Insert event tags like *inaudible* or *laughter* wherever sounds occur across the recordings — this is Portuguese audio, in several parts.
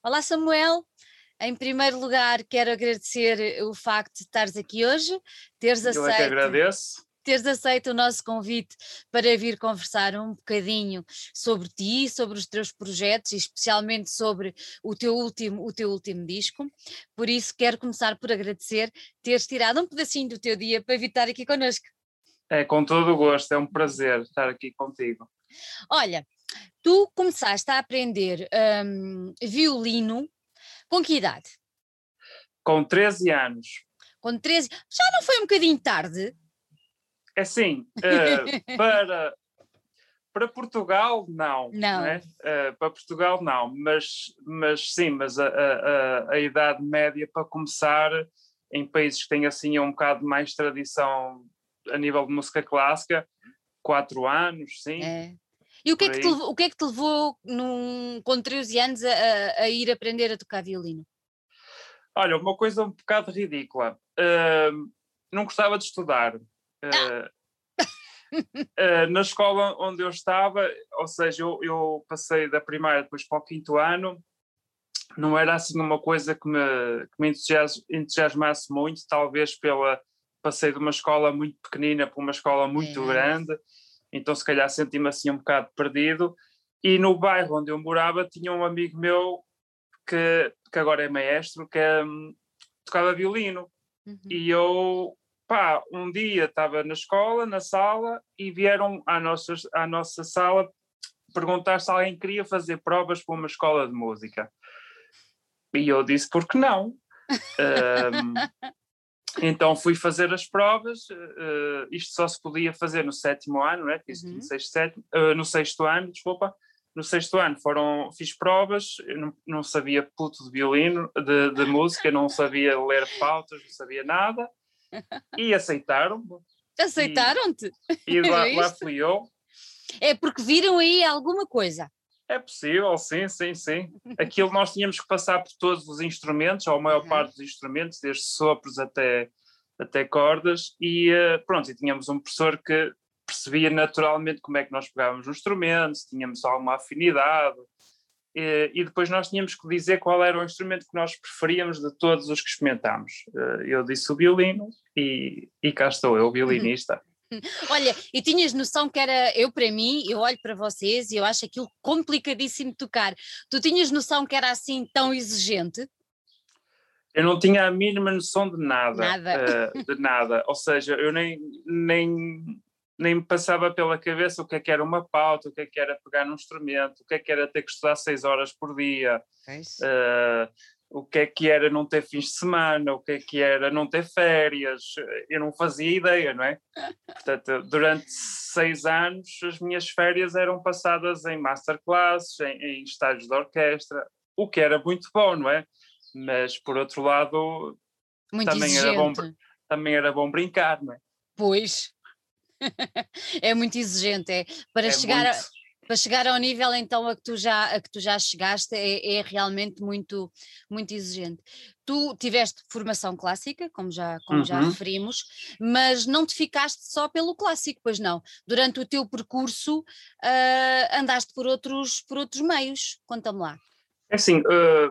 Olá, Samuel. Em primeiro lugar, quero agradecer o facto de estares aqui hoje, teres Eu é aceito, agradeço. teres aceito o nosso convite para vir conversar um bocadinho sobre ti, sobre os teus projetos e especialmente sobre o teu último, o teu último disco. Por isso, quero começar por agradecer teres tirado um pedacinho do teu dia para vir estar aqui connosco. É com todo o gosto, é um prazer estar aqui contigo. Olha, tu começaste a aprender hum, violino com que idade? Com 13 anos. Com 13? Já não foi um bocadinho tarde? É assim, eh, *laughs* para, para Portugal, não. Não. é? Eh, para Portugal, não. Mas, mas sim, mas a, a, a- a idade média para começar em países que têm assim um bocado mais tradição a nível de música clássica, 4 anos, sim. É. E o que, é que te, levou- o que é que te levou num- com 13 anos a, a- ir aprender a tocar violino? Olha, uma coisa um bocado ridícula. Ahm, não gostava de estudar. Ah, ah, na escola onde eu estava, ou seja, eu, eu passei da primária depois para o quinto ano, não era assim uma coisa que me, que me entusias- entusiasmasse muito, talvez pela. Passei de uma escola muito pequenina para uma escola muito É. grande, então se calhar senti-me assim um bocado perdido. E no bairro onde eu morava tinha um amigo meu que, que agora é maestro, que hum, tocava violino. Uhum. E eu, pá, um dia estava na escola, na sala, e vieram à nossa, à nossa sala perguntar se alguém queria fazer provas para uma escola de música. E eu disse, por que não? Ahm, *laughs* então fui fazer as provas, eh, isto só se podia fazer no sétimo ano, né? Fiz Uhum. no, sexto, sétimo, eh, no sexto ano, desculpa. No sexto ano foram, fiz provas, não, não sabia puto de violino, de, de música, não sabia ler pautas, não sabia nada, e aceitaram Aceitaram-te? e lá, *laughs* É lá isto? fui eu. É porque viram aí alguma coisa. É possível, sim, sim, sim. Aquilo nós tínhamos que passar por todos os instrumentos, ou a maior Uhum. parte dos instrumentos, desde sopros até, até cordas, e eh, pronto, e tínhamos um professor que percebia naturalmente como é que nós pegávamos o instrumento, se tínhamos alguma afinidade, e, e depois nós tínhamos que dizer qual era o instrumento que nós preferíamos de todos os que experimentámos. Eh, eu disse o violino, e, e cá estou eu, violinista. *laughs* Olha, e tinhas noção que era, eu para mim, eu olho para vocês e eu acho aquilo complicadíssimo de tocar. Tu tinhas noção que era assim tão exigente? Eu não tinha a mínima noção de nada. Nada. eh, *laughs* de nada. Ou seja, eu nem, nem, nem me passava pela cabeça o que é que era uma pauta, o que é que era pegar num instrumento, o que é que era ter que estudar seis horas por dia, eh, o que é que era não ter fins de semana, o que é que era não ter férias. Eu não fazia ideia, não é? Portanto, durante seis anos, as minhas férias eram passadas em masterclasses, em, em estágios de orquestra, o que era muito bom, não é? Mas, por outro lado, Muito Também exigente. era bom também era bom brincar, não é? Pois. *laughs* é muito exigente. É. Para, É chegar a- muito- para chegar ao nível então a que tu já, a que tu já chegaste é, é realmente muito, muito exigente. Tu tiveste formação clássica, como já, como já Uhum. referimos, mas não te ficaste só pelo clássico, pois não. Durante o teu percurso ah, andaste por outros, por outros meios. Conta-me lá. É assim, eh,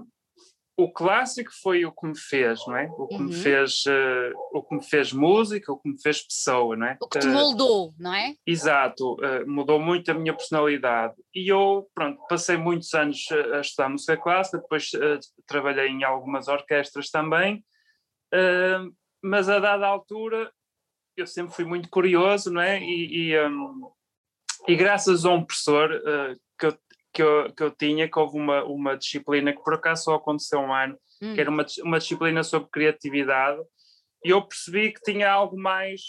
o clássico foi o que me fez, não é? O que Uhum. me fez, eh, o que me fez música, o que me fez pessoa, não é? O que te Eh, moldou, não é? Exato, eh, mudou muito a minha personalidade. E eu, pronto, passei muitos anos a estudar música clássica, depois eh, trabalhei em algumas orquestras também, mas a dada altura eu sempre fui muito curioso, não é? E, e, hum, e graças a um professor que, eu, que, eu, que eu tinha, que houve uma, uma disciplina que por acaso só aconteceu um ano, Hum. que era uma, uma disciplina sobre criatividade, e eu percebi que tinha algo mais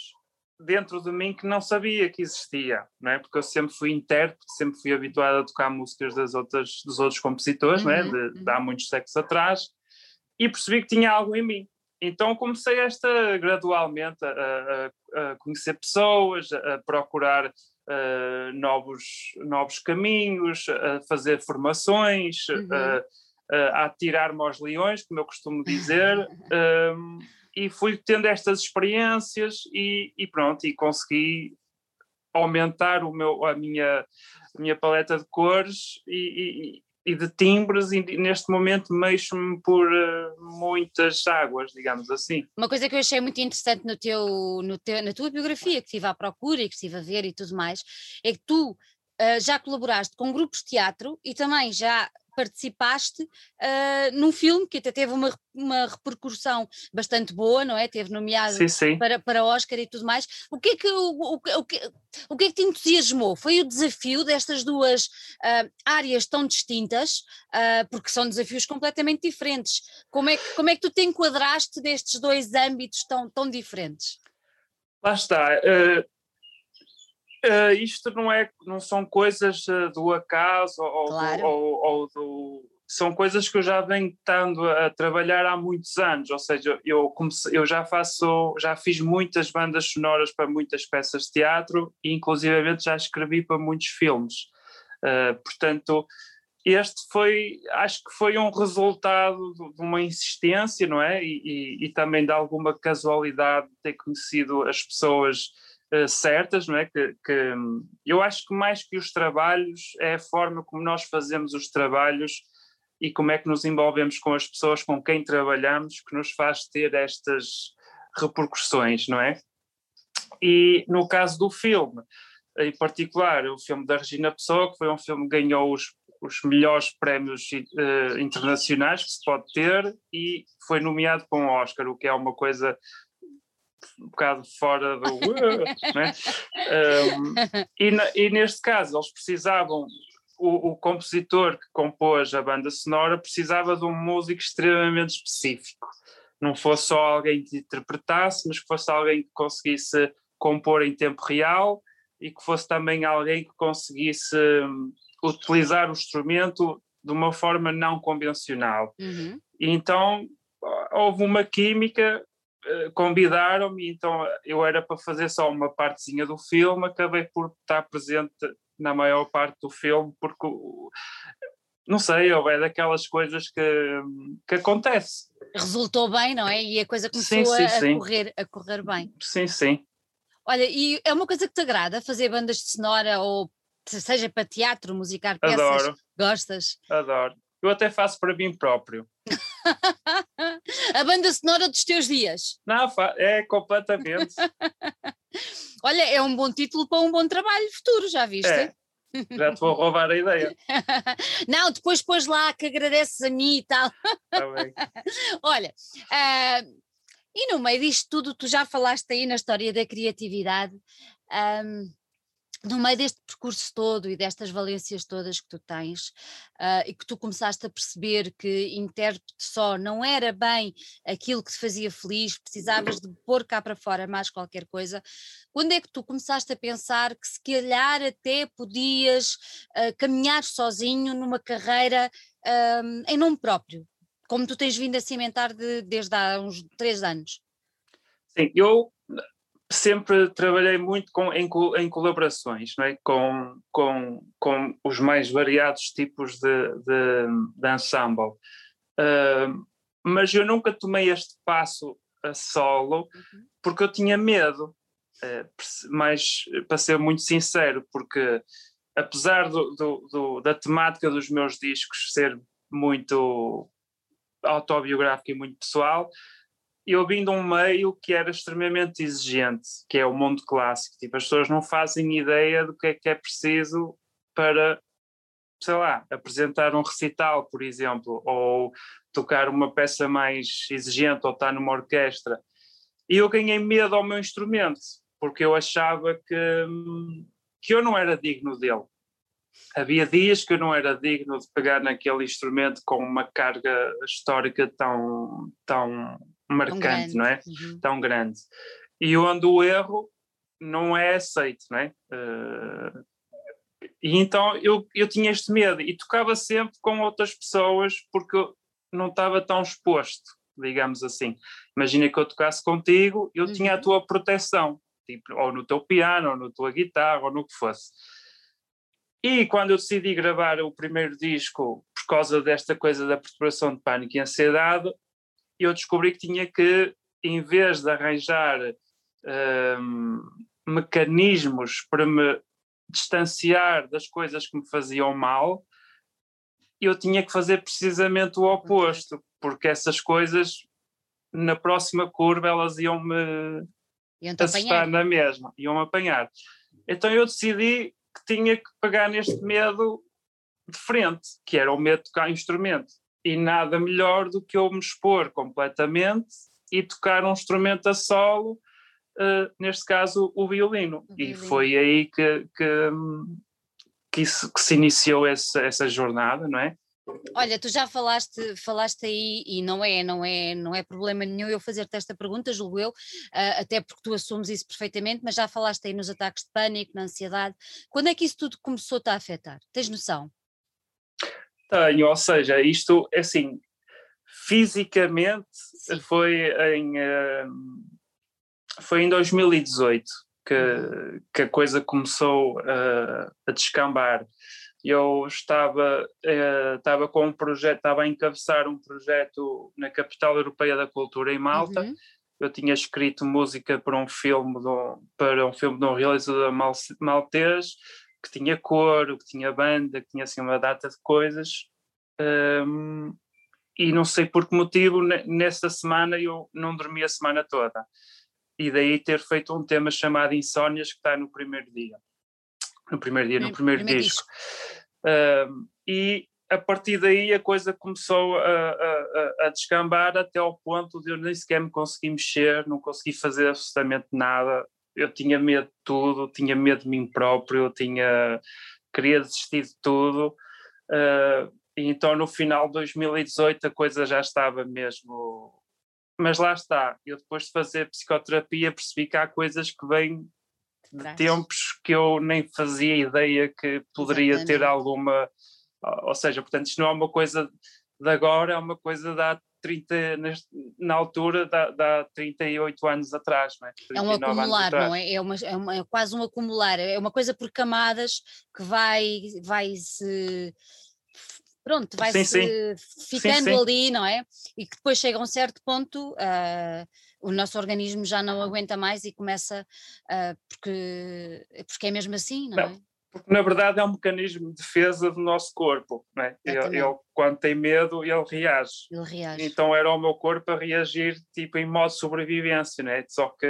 dentro de mim que não sabia que existia, não é? Porque eu sempre fui intérprete, sempre fui habituado a tocar músicas das outras, dos outros compositores, não é? Uhum, De, de há muitos séculos atrás, e percebi que tinha algo em mim. Então comecei esta gradualmente a, a- a conhecer pessoas, a procurar eh, novos, novos caminhos, a fazer formações, Uhum. a- a atirar-me aos leões, como eu costumo dizer, um, *laughs* e fui tendo estas experiências e, e pronto, e consegui aumentar o meu, a, minha, a minha paleta de cores e, e- e de timbres e neste momento mexo-me por uh, muitas águas, digamos assim. Uma coisa que eu achei muito interessante no teu, no teu, na tua biografia, que estive à procura e que estive a ver e tudo mais, é que tu uh, já colaboraste com grupos de teatro e também já participaste uh, num filme que até teve uma, uma repercussão bastante boa, não é? Teve nomeado sim, sim. Para, para Oscar e tudo mais. O que, é que, o, o, o, que, o que é que te entusiasmou? Foi o desafio destas duas uh, áreas tão distintas, uh, porque são desafios completamente diferentes. Como é, que, como é que tu te enquadraste nestes dois âmbitos tão, tão diferentes? Lá está. Uh Uh, isto não, é, não são coisas uh, do acaso ou, claro. do, ou, ou, do. São coisas que eu já venho estando a trabalhar há muitos anos, ou seja, eu, comecei, eu já faço, já fiz muitas bandas sonoras para muitas peças de teatro e inclusivamente já escrevi para muitos filmes. Uh, portanto, este foi, acho que foi um resultado de uma insistência, não é? E, e, e também de alguma casualidade de ter conhecido as pessoas uh, certas, não é? Que, que, eu acho que mais que os trabalhos é a forma como nós fazemos os trabalhos e como é que nos envolvemos com as pessoas com quem trabalhamos que nos faz ter estas repercussões, não é? E no caso do filme, em particular, o filme da Regina Pessoa, que foi um filme que ganhou os, os melhores prémios uh, internacionais que se pode ter e foi nomeado com o Oscar, o que é uma coisa um bocado fora do. *laughs* né? um, e, na, e, neste caso, eles precisavam. O, o, compositor que compôs a banda sonora precisava de um músico extremamente específico. Não fosse só alguém que interpretasse, mas que fosse alguém que conseguisse compor em tempo real e que fosse também alguém que conseguisse um, utilizar o instrumento de uma forma não convencional. Uhum. Então houve uma química convidaram-me, então eu era para fazer só uma partezinha do filme, acabei por estar presente na maior parte do filme, porque não sei, é daquelas coisas que, que acontece. Resultou bem, não é? E a coisa começou sim, sim, a, sim. Correr, a correr bem. Sim, sim. Olha, e é uma coisa que te agrada fazer bandas de sonora ou seja para teatro, musicar peças? Adoro. Gostas? Adoro. Eu até faço para mim próprio. *laughs* a banda sonora dos teus dias. Não, é completamente. *laughs* Olha, é um bom título para um bom trabalho futuro, já viste? É. Já te vou roubar a ideia. *laughs* Não, depois pôs lá que agradeces a mim e tal. Tá bem. *laughs* Olha, uh, e no meio disto tudo, tu já falaste aí na história da criatividade. Um, no meio deste percurso todo e destas valências todas que tu tens, uh, e que tu começaste a perceber que intérprete só não era bem aquilo que te fazia feliz, precisavas de pôr cá para fora mais qualquer coisa, quando é que tu começaste a pensar que se calhar até podias uh, caminhar sozinho numa carreira uh, em nome próprio, como tu tens vindo a cimentar de, desde há uns três anos? Sim, eu sempre trabalhei muito com, em, em colaborações, não é? com, com, com os mais variados tipos de, de, de ensemble. Uh, mas eu nunca tomei este passo a solo uhum. porque eu tinha medo, uh, mas para ser muito sincero, porque apesar do, do, do, da temática dos meus discos ser muito autobiográfica e muito pessoal, eu vim de um meio que era extremamente exigente, que é o mundo clássico. Tipo, as pessoas não fazem ideia do que é que é preciso para, sei lá, apresentar um recital, por exemplo, ou tocar uma peça mais exigente, ou estar numa orquestra. E eu ganhei medo ao meu instrumento, porque eu achava que, que eu não era digno dele. Havia dias que eu não era digno de pegar naquele instrumento com uma carga histórica tão, tão marcante, não é? Uhum. Tão grande. E onde o erro não é aceito, não é? Uh, e então eu, eu tinha este medo e tocava sempre com outras pessoas porque eu não estava tão exposto, digamos assim. Imagina que eu tocasse contigo, eu uhum. tinha a uhum. tua proteção, tipo, ou no teu piano, ou na tua guitarra, ou no que fosse. E quando eu decidi gravar o primeiro disco, por causa desta coisa da perturbação de pânico e ansiedade, eu descobri que tinha que, em vez de arranjar um, mecanismos para me distanciar das coisas que me faziam mal, eu tinha que fazer precisamente o oposto, porque essas coisas na próxima curva elas iam-me acertar na mesma, iam-me apanhar. Então eu decidi que tinha que pegar neste medo de frente, que era o medo de tocar instrumento. E nada melhor do que eu me expor completamente e tocar um instrumento a solo, uh, neste caso o violino. o violino. E foi aí que, que, que, isso, que se iniciou essa, essa jornada, não é? Olha, tu já falaste, falaste aí e não é, não é, não é problema nenhum eu fazer-te esta pergunta, julgo eu, uh, até porque tu assumes isso perfeitamente, mas já falaste aí nos ataques de pânico, na ansiedade. Quando é que isso tudo começou-te a afetar? Tens noção? Tenho, ou seja, isto é assim, fisicamente foi em uh, foi em 2018 que, uhum. que a coisa começou uh, a descambar eu estava, eh, estava com um projeto, estava a encabeçar um projeto na Capital Europeia da Cultura em Malta. Uhum. Eu tinha escrito música para um filme do, para um filme de um realizador maltês que tinha coro, que tinha banda, que tinha assim uma data de coisas. Um, e não sei por que motivo, nessa semana eu não dormi a semana toda. E daí ter feito um tema chamado Insónias, que está no primeiro dia no primeiro dia, no primeiro, primeiro disco. disco. Uh, e a partir daí a coisa começou a, a, a, descambar até ao ponto de eu nem sequer me conseguir mexer, não consegui fazer absolutamente nada. Eu tinha medo de tudo, tinha medo de mim próprio, tinha queria desistir de tudo. Uh, então no final de 2018 a coisa já estava mesmo. Mas lá está, eu depois de fazer psicoterapia percebi que há coisas que vêm de tempos que eu nem fazia ideia que poderia Exatamente. ter alguma. Ou seja, portanto, isto não é uma coisa de agora, é uma coisa de há 30, na altura, da, há 38 anos atrás. Não é? é um acumular, não é? É, uma, é, uma, é quase um acumular, é uma coisa por camadas que vai, vai se pronto, vai sim, sim. ficando sim, ali, não é? E que depois chega a um certo ponto, uh, o nosso organismo já não aguenta mais e começa, uh, porque, porque é mesmo assim, não, não, é? Porque na verdade é um mecanismo de defesa do nosso corpo, não é? Ele, ele, quando tem medo, ele reage. Ele reage. Então era o meu corpo a reagir tipo em modo de sobrevivência, não é? Só que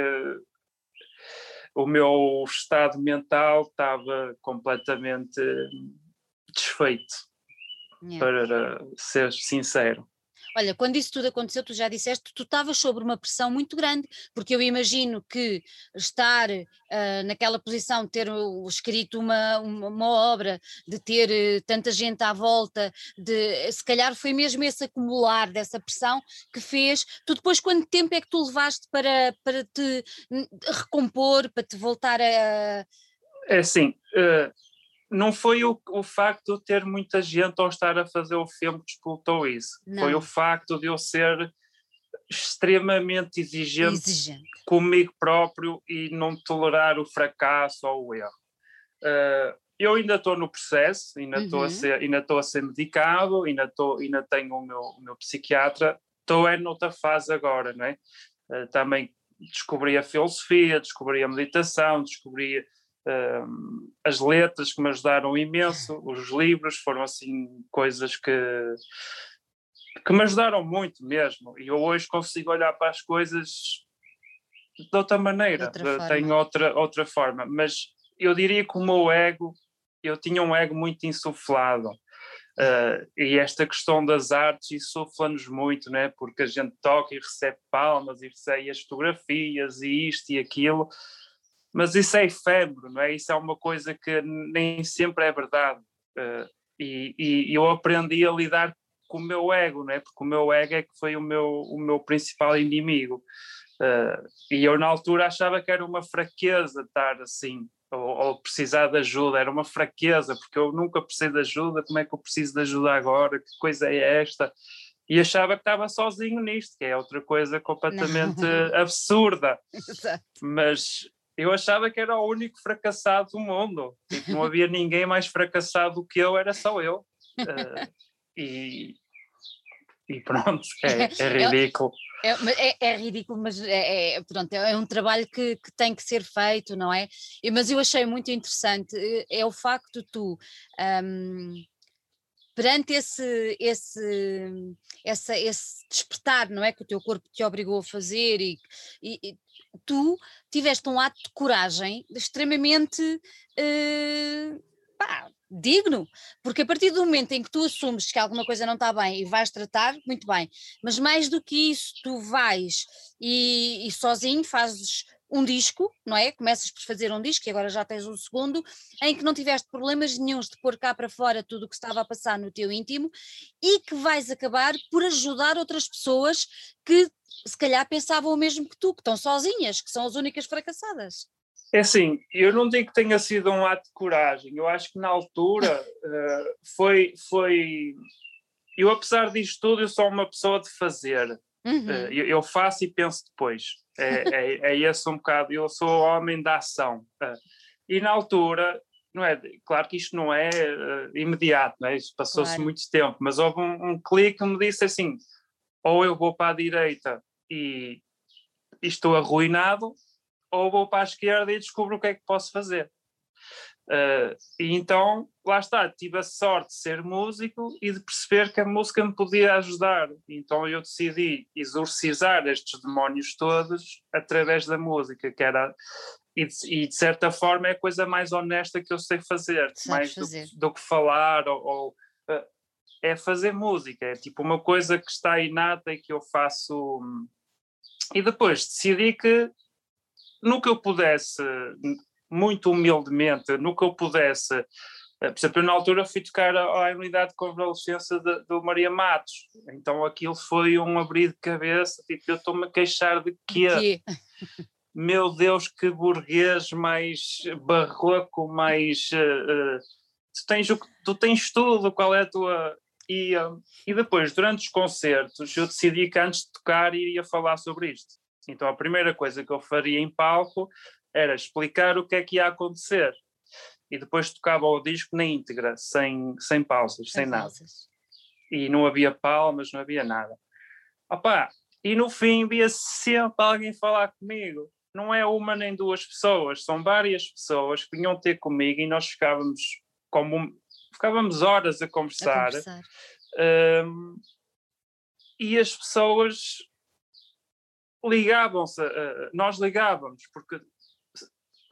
o meu estado mental estava completamente desfeito yeah. para ser sincero. Olha, quando isso tudo aconteceu, tu já disseste, tu estavas sobre uma pressão muito grande, porque eu imagino que estar uh, naquela posição, ter escrito uma, uma, uma, obra, de ter uh, tanta gente à volta, de, se calhar foi mesmo esse acumular dessa pressão que fez. Tu depois, quanto tempo é que tu levaste para, para te recompor, para te voltar a. É assim. Uh não foi o, o facto de ter muita gente ao estar a fazer o filme que disputou isso. Não. Foi o facto de eu ser extremamente exigente, exigente, comigo próprio e não tolerar o fracasso ou o erro. Uh, eu ainda estou no processo, ainda estou uhum. a ser, ainda estou a ser medicado, ainda estou, ainda tenho o meu, o meu psiquiatra. Estou é noutra fase agora, não é? Uh, também descobri a filosofia, descobri a meditação, descobri as letras que me ajudaram imenso, os livros foram assim coisas que, que me ajudaram muito mesmo. E eu hoje consigo olhar para as coisas de outra maneira, de outra tenho outra, outra forma. Mas eu diria que o meu ego, eu tinha um ego muito insuflado. Uh, e esta questão das artes insufla-nos muito, né? porque a gente toca e recebe palmas e recebe as fotografias e isto e aquilo, mas isso é efêmero, não é? Isso é uma coisa que nem sempre é verdade. Uh, e, e, eu aprendi a lidar com o meu ego, não é? Porque o meu ego é que foi o meu, o meu principal inimigo. Uh, e eu, na altura, achava que era uma fraqueza estar assim, ou, ou, precisar de ajuda, era uma fraqueza, porque eu nunca precisei de ajuda, como é que eu preciso de ajuda agora? Que coisa é esta? E achava que estava sozinho nisto, que é outra coisa completamente absurda. *laughs* Mas eu achava que era o único fracassado do mundo. Tipo, não havia ninguém mais fracassado do que eu, era só eu. Uh, e, e pronto, é, é, *laughs* ridículo. É, é, é, ridículo, mas é, é, pronto, é um trabalho que, que, tem que ser feito, não é? Mas eu achei muito interessante, é o facto de tu um, perante esse, esse, essa, esse despertar, não é? Que o teu corpo te obrigou a fazer e, e tu tiveste um ato de coragem extremamente uh, pá, digno, porque a partir do momento em que tu assumes que alguma coisa não está bem e vais tratar, muito bem, mas mais do que isso, tu vais e, e sozinho fazes um disco, não é? Começas por fazer um disco e agora já tens um segundo, em que não tiveste problemas nenhums de pôr cá para fora tudo o que estava a passar no teu íntimo e que vais acabar por ajudar outras pessoas que se calhar pensavam o mesmo que tu, que estão sozinhas, que são as únicas fracassadas. É assim, eu não digo que tenha sido um ato de coragem, eu acho que na altura uh, *laughs* foi, foi. Eu, apesar disto tudo, eu sou uma pessoa de fazer. Uhum. Uh, eu, eu, faço e penso depois. É, é, é esse um bocado. Eu sou homem da ação. Uh, e na altura, não é? Claro que isto não é imediato, não é? Isso passou-se claro. muito tempo, mas houve um, um clique que me disse assim: ou eu vou para a direita e, e estou arruinado, ou vou para a esquerda e descubro o que é que posso fazer. Uh, e então, lá está, tive a sorte de ser músico e de perceber que a música me podia ajudar. Então eu decidi exorcizar estes demónios todos através da música, que era, e de, e de certa forma é a coisa mais honesta que eu sei fazer, Sabes mais fazer. Do, do, que falar ou, ou uh, é fazer música, é tipo uma coisa que está inata e que eu faço. Hum, e depois decidi que no que eu pudesse, muito humildemente, no que eu pudesse, eh, por exemplo, eu na altura fui tocar à unidade de convalescença do Maria Matos, então aquilo foi um abrir de cabeça, tipo, eu estou-me a queixar de quê? *laughs* Meu Deus, que burguês mais barroco, mais... Uh, uh, tu, tens, tu tens tudo, qual é a tua... E, uh, e depois, durante os concertos, eu decidi que antes de tocar iria falar sobre isto. Então a primeira coisa que eu faria em palco era explicar o que é que ia acontecer. E depois tocava o disco na íntegra, sem, sem pausas, sem, sem nada. E não havia palmas, não havia nada. Opa, e no fim via sempre alguém falar comigo. Não é uma nem duas pessoas, são várias pessoas que vinham ter comigo e nós ficávamos como ficávamos horas a conversar. A conversar. Um, e as pessoas ligavam-se, uh, nós ligávamos, porque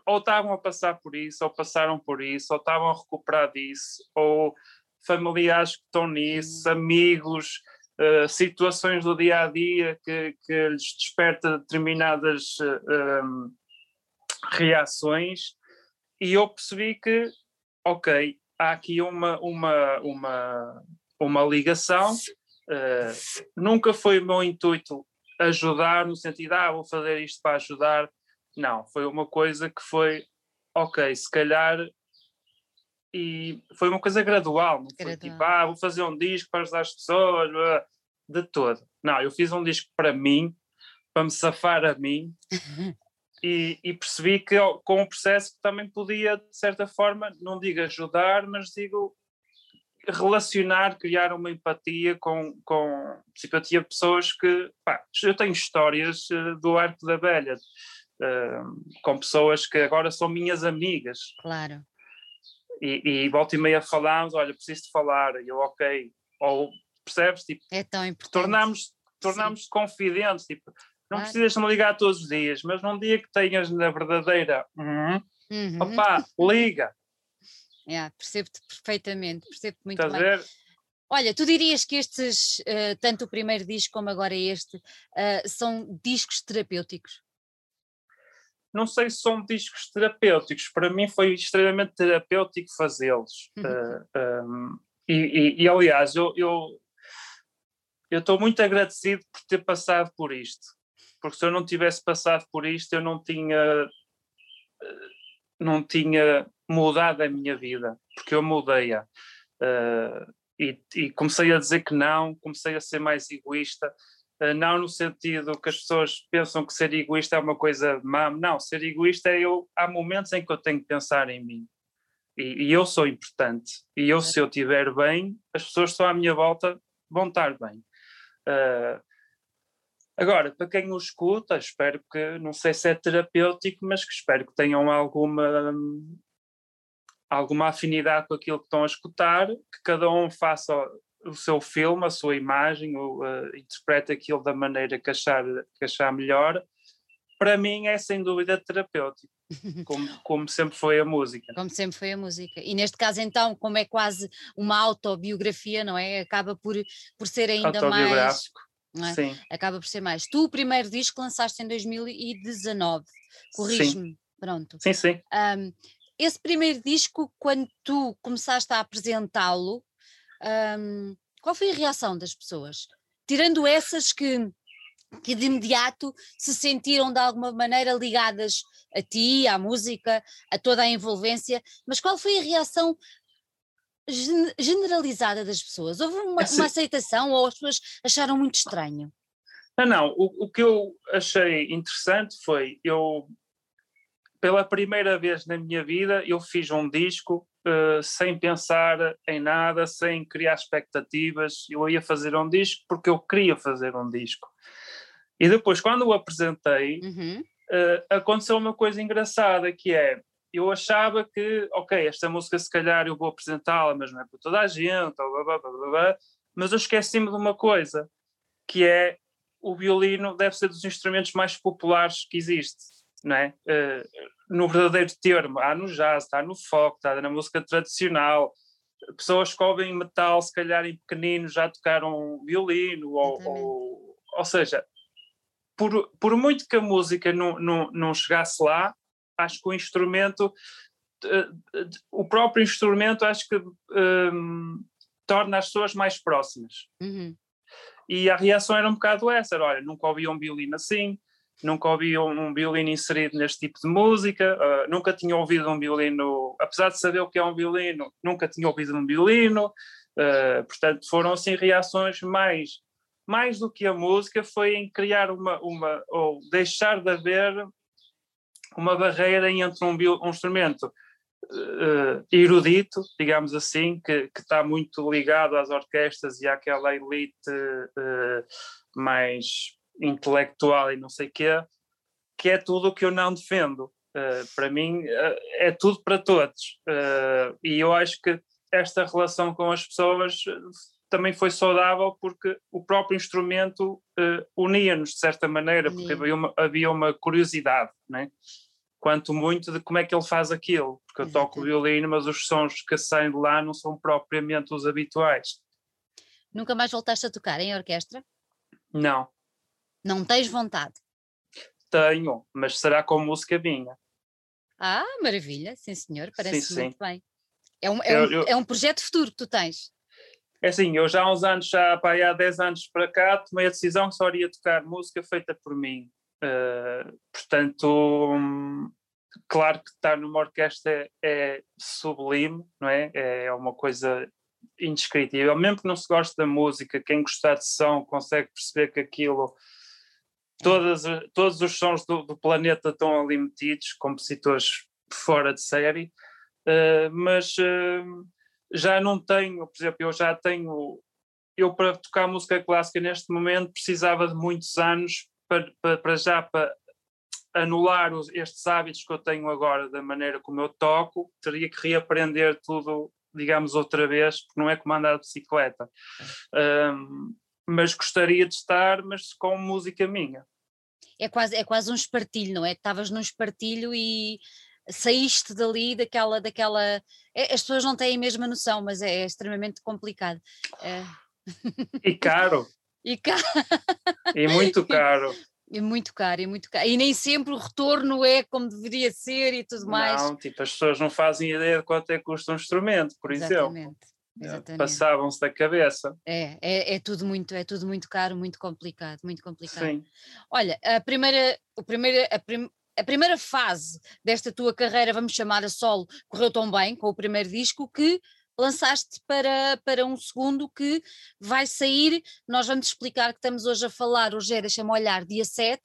ou estavam a passar por isso, ou passaram por isso, ou estavam a recuperar disso, ou familiares que estão nisso, amigos, uh, situações do dia a dia que, que lhes desperta determinadas uh, um, reações, e eu percebi que, ok, há aqui uma, uma, uma, uma ligação. Uh, nunca foi o meu intuito ajudar no sentido, ah, vou fazer isto para ajudar. Não, foi uma coisa que foi, ok, se calhar. E foi uma coisa gradual, não foi tipo, ah, vou fazer um disco para ajudar as pessoas, de todo. Não, eu fiz um disco para mim, para me safar a mim, *laughs* e, e, percebi que com o processo também podia, de certa forma, não digo ajudar, mas digo relacionar, criar uma empatia com, com simpatia de pessoas que, pá, eu tenho histórias uh, do Arco da Velha, uh, com pessoas que agora são minhas amigas. Claro. E, e volta e meia falamos, olha, preciso de falar, e eu, ok, ou percebes, tipo, é tão importante. tornamos, tornamos confidentes, tipo, não claro. precisas me ligar todos os dias, mas num dia que tenhas na verdadeira, uhum, uhum. opá, liga, *laughs* Yeah, percebo-te perfeitamente, percebo-te muito Estás bem. Olha, tu dirias que estes, uh, tanto o primeiro disco como agora este, uh, são discos terapêuticos? Não sei se são discos terapêuticos, para mim foi extremamente terapêutico fazê-los. Uhum. Uh, eh, um, e, e, e, aliás, eu estou muito agradecido por ter passado por isto, porque se eu não tivesse passado por isto, eu não tinha não tinha mudado a minha vida, porque eu mudei-a. Uh, e, e, comecei a dizer que não, comecei a ser mais egoísta, não no sentido que as pessoas pensam que ser egoísta é uma coisa má, não, ser egoísta é eu, há momentos em que eu tenho que pensar em mim, e, e eu sou importante, e eu se eu estiver bem, as pessoas que estão à minha volta vão estar bem. Uh, Agora, para quem o escuta, espero que, não sei se é terapêutico, mas que espero que tenham alguma alguma afinidade com aquilo que estão a escutar, que cada um faça o seu filme, a sua imagem, ou, uh, interprete aquilo da maneira que achar, que achar melhor. Para mim é sem dúvida terapêutico, *laughs* como, como sempre foi a música. Como sempre foi a música. E neste caso, então, como é quase uma autobiografia, não é? Acaba por, por ser ainda mais. É? Sim. Acaba por ser mais. Tu, o primeiro disco, lançaste em 2019. Corrige-me. Pronto. Sim, sim. Um, esse primeiro disco, quando tu começaste a apresentá-lo, um, qual foi a reação das pessoas? Tirando essas que, que de imediato se sentiram de alguma maneira ligadas a ti, à música, a toda a envolvência, mas qual foi a reação generalizada das pessoas? Houve uma, uma aceitação ou as pessoas acharam muito estranho? Não, não. O, o que eu achei interessante foi eu pela primeira vez na minha vida, eu fiz um disco uh, sem pensar em nada, sem criar expectativas. Eu ia fazer um disco porque eu queria fazer um disco. E depois, quando o apresentei, uhum. uh, aconteceu uma coisa engraçada que é eu achava que, ok, esta música se calhar eu vou apresentá-la, mas não é para toda a gente, blá, blá, blá, blá, mas eu esqueci-me de uma coisa, que é o violino deve ser dos instrumentos mais populares que existe não é? Uh, no verdadeiro termo, há no jazz, está no folk, está na música tradicional. Pessoas que ouvem metal, se calhar em pequenino, já tocaram violino, ou, ou, ou, seja, por, por muito que a música não, não, não chegasse lá, acho que o instrumento, uh, o próprio instrumento, acho que um, torna as pessoas mais próximas. Uhum. E a reação era um bocado essa: era, olha, nunca ouvi um violino assim, nunca ouvi um, violino inserido neste tipo de música, uh, nunca tinha ouvido um violino, apesar de saber o que é um violino, nunca tinha ouvido um violino, uh, portanto foram assim reações mais, mais do que a música, foi em criar uma, uma ou deixar de haver uma barreira entre um, um instrumento uh, erudito, digamos assim, que, que, está muito ligado às orquestras e àquela elite mais intelectual e não sei o quê, que é tudo o que eu não defendo. Uh, para mim uh, é tudo para todos. Uh, e eu acho que esta relação com as pessoas também foi saudável porque o próprio instrumento unia-nos de certa maneira, porque havia uma, havia uma curiosidade, né? quanto muito de como é que ele faz aquilo, porque eu toco violino, mas os sons que saem de lá não são propriamente os habituais. Nunca mais voltaste a tocar em orquestra? Não. Não tens vontade? Tenho, mas será com música minha. Ah, maravilha, sim senhor, parece sim, muito sim. bem. É um, é, eu, um, eu, é um projeto futuro que tu tens. É assim, eu já há uns anos, já pá, há 10 anos para cá, tomei a decisão que só iria tocar música feita por mim. Uh, portanto, hum, claro que estar numa orquestra é, é sublime, não é? É uma coisa indescritível. Mesmo que não se goste da música, quem gostar de som consegue perceber que aquilo Todas, todos os sons do, do, planeta estão ali metidos, compositores fora de série, uh, mas uh, já não tenho, por exemplo, eu já tenho, eu para tocar música clássica neste momento precisava de muitos anos para, para, para já para anular os, estes hábitos que eu tenho agora da maneira como eu toco, teria que reaprender tudo, digamos, outra vade, porque não é como andar de bicicleta. Mas gostaria de estar, mas com música minha. É quase, é quase um espartilho, não é? Estavas num espartilho e saíste dali daquela, daquela. É, as pessoas não têm a mesma noção, mas é, é extremamente complicado. É... E caro. *laughs* e caro. E muito caro. E muito caro, e muito caro. E nem sempre o retorno é como deveria ser e tudo mais. Não, tipo, as pessoas não fazem ideia de quanto é que custa um instrumento, por Exatamente. exemplo. Passavam-se da cabeça. É, é, é, tudo muito, é tudo muito caro, muito complicado, muito complicado. Sim. Olha, a primeira, o primeira, a, prim, a primeira fase desta tua carreira, vamos chamar a solo, correu tão bem com o primeiro disco que lançaste para, para um segundo que vai sair. Nós vamos explicar que estamos hoje a falar, hoje é, deixa-me olhar, dia 7,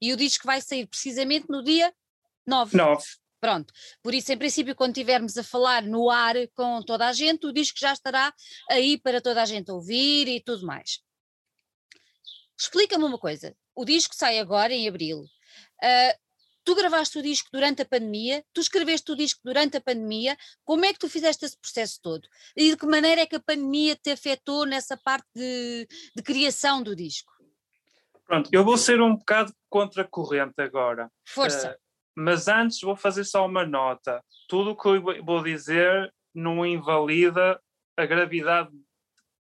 e o disco vai sair precisamente no dia 9. 9. Pronto, por isso, em princípio, quando estivermos a falar no ar com toda a gente, o disco já estará aí para toda a gente ouvir e tudo mais. Explica-me uma coisa: o disco sai agora em abril. Uh, tu gravaste o disco durante a pandemia, tu escreveste o disco durante a pandemia, como é que tu fizeste esse processo todo? E de que maneira é que a pandemia te afetou nessa parte de, de criação do disco? Pronto, eu vou ser um bocado contracorrente agora. Força. Uh, mas antes vou fazer só uma nota. Tudo o que eu vou dizer não invalida a gravidade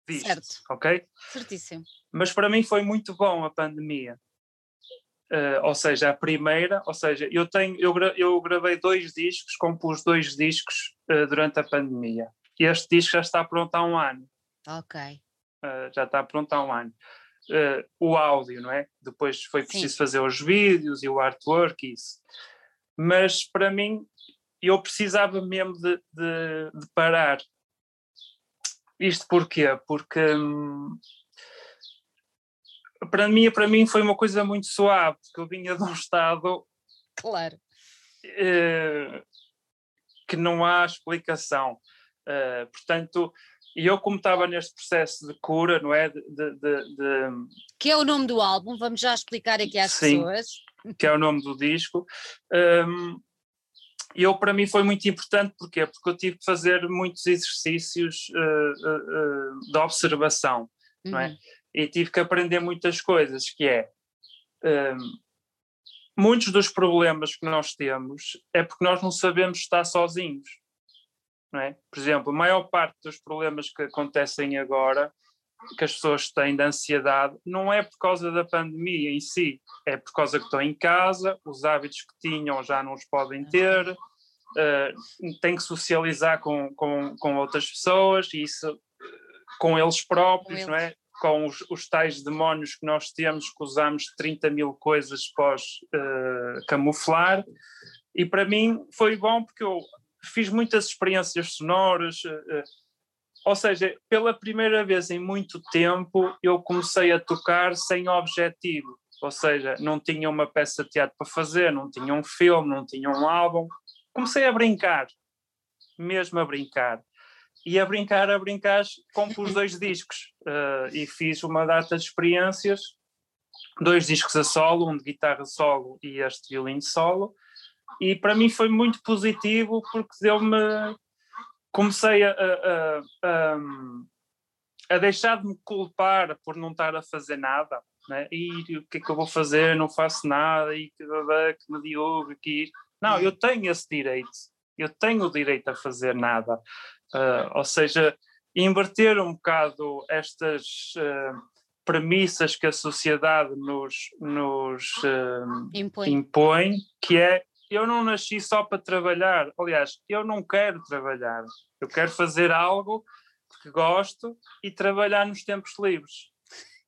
disto, certo. ok? Certíssimo. Mas para mim foi muito bom a pandemia. Uh, ou seja, a primeira, ou seja, eu tenho, eu, gra, eu gravei dois discos, compus dois discos uh, durante a pandemia. E este disco já está pronto há um ano. Ok. Uh, já está pronto há um ano. O áudio, não é? Depois foi preciso Sim. fazer os vídeos e o artwork e isso. Mas para mim, eu precisava mesmo de, de, de parar. Isto porquê? Porque hum, para mim, para mim foi uma coisa muito suave, porque eu vinha de um estado. Claro. Uh, que não há explicação. Uh, portanto, eu, como estava neste processo de cura, não é? De, de, de, que é o nome do álbum, vamos já explicar aqui às sim, pessoas. Que é o nome do disco. Um, eu, para mim, foi muito importante, porquê? Porque eu tive que fazer muitos exercícios uh, de observação, uhum. não é? Uhum e tive que aprender muitas coisas, que é um, muitos dos problemas que nós temos é porque nós não sabemos estar sozinhos. É? Por exemplo, a maior parte dos problemas que acontecem agora, que as pessoas têm de ansiedade, não é por causa da pandemia em si, é por causa que estão em casa, os hábitos que tinham já não os podem ter, uh, têm que socializar com, com, com outras pessoas, e isso com eles próprios, com eles. não é? com os, os, tais demónios que nós temos, que usamos 30 mil coisas pós uh, camuflar, e para mim foi bom porque eu fiz muitas experiências sonoras, uh, ou seja, pela primeira vez em muito tempo eu comecei a tocar sem objetivo, ou seja, não tinha uma peça de teatro para fazer, não tinha um filme, não tinha um álbum, comecei a brincar, mesmo a brincar. E a brincar, a brincar, compus dois *laughs* discos uh, e fiz uma data de experiências, dois discos a solo, um de guitarra solo e este violino solo, e para mim foi muito positivo porque deu-me. Comecei a, a, a, a, deixar de me culpar por não estar a fazer nada. Né? E o que é que eu vou fazer? Não faço nada, e que, que medíocre, que. Não, eu tenho esse direito. Eu tenho o direito a fazer nada. Uh, ou seja, inverter um bocado estas uh, premissas que a sociedade nos, nos uh, impõe. impõe, que é eu não nasci só para trabalhar. Aliás, eu não quero trabalhar. Eu quero fazer algo que gosto e trabalhar nos tempos livres.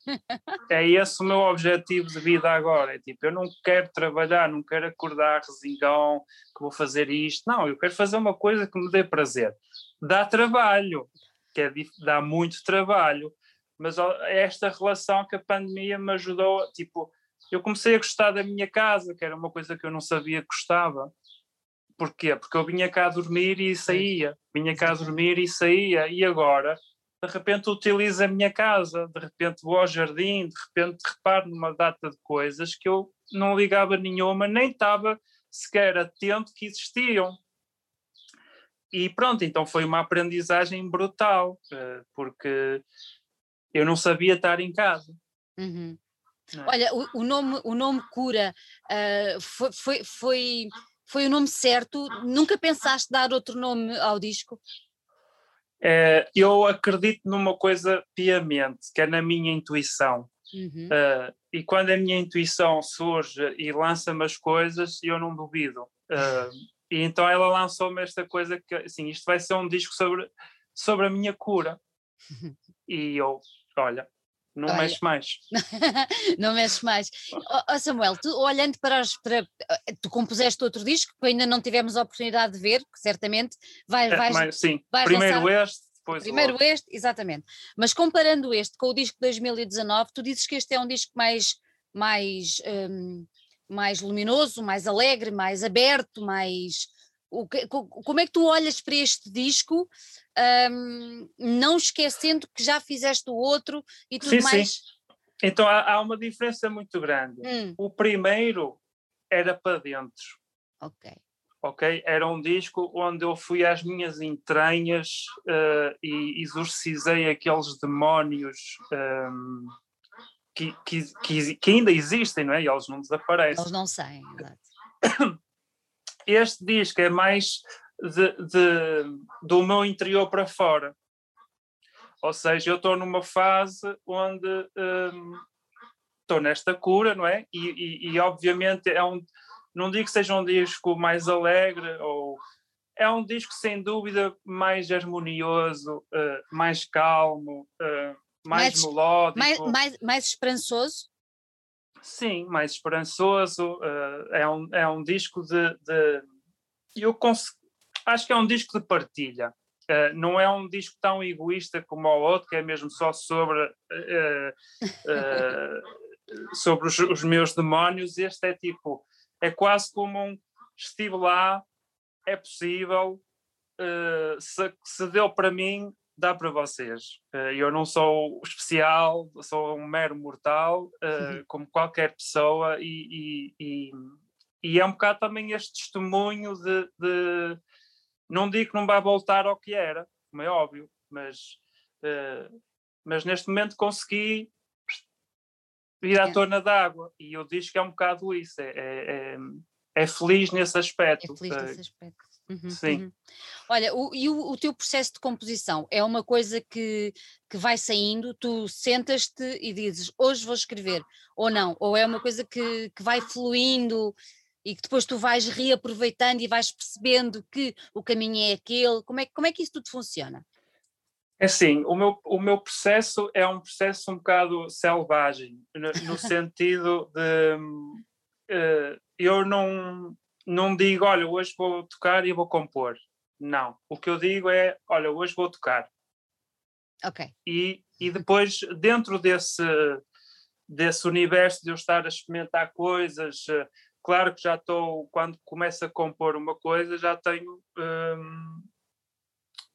*laughs* é esse o meu objetivo de vida agora. É tipo, eu não quero trabalhar, não quero acordar resingão, que vou fazer isto. Não, eu quero fazer uma coisa que me dê prazer dá trabalho, que é, dá muito trabalho, mas esta relação que a pandemia me ajudou, tipo, eu comecei a gostar da minha casa, que era uma coisa que eu não sabia que gostava. Porquê? Porque eu vinha cá dormir e saía, vinha cá dormir e saía, e agora, de repente, utilizo a minha casa, de repente vou ao jardim, de repente reparo numa data de coisas que eu não ligava nenhuma, nem estava sequer atento que existiam. E pronto, então foi uma aprendizagem brutal, eh, porque eu não sabia estar em casa. Uhum. É? Olha, o, o, nome, o nome Cura uh, foi, foi, foi, foi o nome certo? Nunca pensaste dar outro nome ao disco? É, eu acredito numa coisa piamente, que é na minha intuição. Uhum. Uh, e quando a minha intuição surge e lança-me as coisas, eu não duvido. Uh, e então ela lançou-me esta coisa que, assim, isto vai ser um disco sobre, sobre a minha cura. *laughs* E eu, olha, não olha. mexe mais. *laughs* não mexe mais. Oh, Samuel, tu olhando para, os, para tu compuseste outro disco que ainda não tivemos a oportunidade de ver, que certamente vai, vais, é, mas, sim, vais primeiro lançar... este, depois Primeiro este, exatamente. Mas comparando este com o disco de 2019, tu dizes que este é um disco mais, mais um, mais luminoso, mais alegre, mais aberto, mais. O que, como é que tu olhas para este disco, um, não esquecendo que já fizeste o outro e tudo sim, mais? Sim. Então há, há, uma diferença muito grande. Hum. O primeiro era para dentro. Ok. Ok? Era um disco onde eu fui às minhas entranhas uh, e exorcizei aqueles demónios um, que, que, que, que, ainda existem, não é? E eles não desaparecem. Eles não saem, exato. *coughs* Este disco é mais de, de, do meu interior para fora. Ou seja, eu estou numa fase onde um, estou nesta cura, não é? E, e, e, obviamente é um, não digo que seja um disco mais alegre ou é um disco sem dúvida mais harmonioso, uh, mais calmo, uh, mais, mais, melódico. Mais, mais, mais esperançoso? Sim, mais esperançoso. Uh, é, um, é um disco de. de eu acho que é um disco de partilha. Uh, não é um disco tão egoísta como o outro, que é mesmo só sobre, uh, *laughs* sobre os, os, meus demónios. Este é tipo, é quase como um estive lá, é possível, se, se deu para mim, dá para vocês. eu não sou especial, sou um mero mortal, como qualquer pessoa, e, e, e, é um bocado também este testemunho de, de não digo que não vai voltar ao que era, como é óbvio, mas, uh, mas neste momento consegui ir à é. tona d'água e eu digo que é um bocado isso, é, é, é, é feliz nesse aspecto. É feliz nesse eh, aspecto. Uhum, Sim. Uhum. Olha, o, e o, o, teu processo de composição é uma coisa que, que vai saindo, tu sentas-te e dizes hoje vou escrever, ou não, ou é uma coisa que, que vai fluindo e que depois tu vais reaproveitando e vais percebendo que o caminho é aquele? Como é, como é que isso tudo funciona? É assim, o meu, o meu processo é um processo um bocado selvagem, no, no sentido de uh, eu não, não digo, olha, hoje vou tocar e vou compor. Não. O que eu digo é, olha, hoje vou tocar. Ok. E, e depois, dentro desse, desse universo de eu estar a experimentar coisas, Claro que já estou, quando começo a compor uma coisa, já tenho. Hum,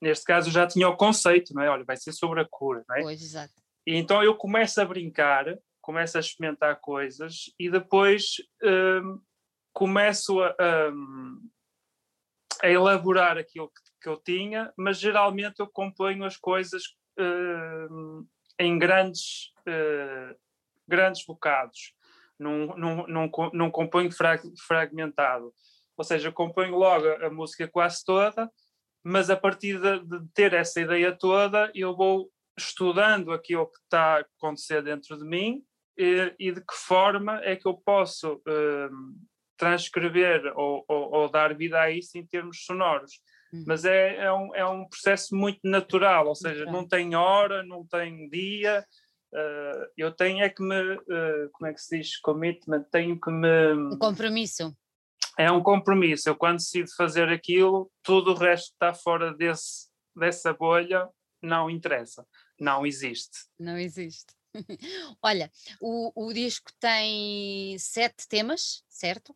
neste caso, já tinha o conceito, não é? Olha, vai ser sobre a cura, não é? Pois, exato. E então eu começo a brincar, começo a experimentar coisas e depois hum, começo a, a, a, elaborar aquilo que, que, eu tinha, mas geralmente eu componho as coisas hum, em grandes, uh, grandes bocados não, não, não, não componho fragmentado. Ou seja, componho logo a música quase toda, mas a partir de, de ter essa ideia toda, eu vou estudando aquilo que está a acontecer dentro de mim e, e de que forma é que eu posso uh, transcrever ou, ou, ou, dar vida a isso em termos sonoros. Uhum. Mas é, é, um, é um processo muito natural, ou seja, não tem hora, não tem dia, uh, eu tenho é que me, uh, como é que se diz, commitment, tenho que me... Um compromisso. É um compromisso, eu quando decido fazer aquilo, tudo o resto que está fora desse, dessa bolha não interessa, não existe. Não existe. *laughs* Olha, o, o disco tem sete temas, certo?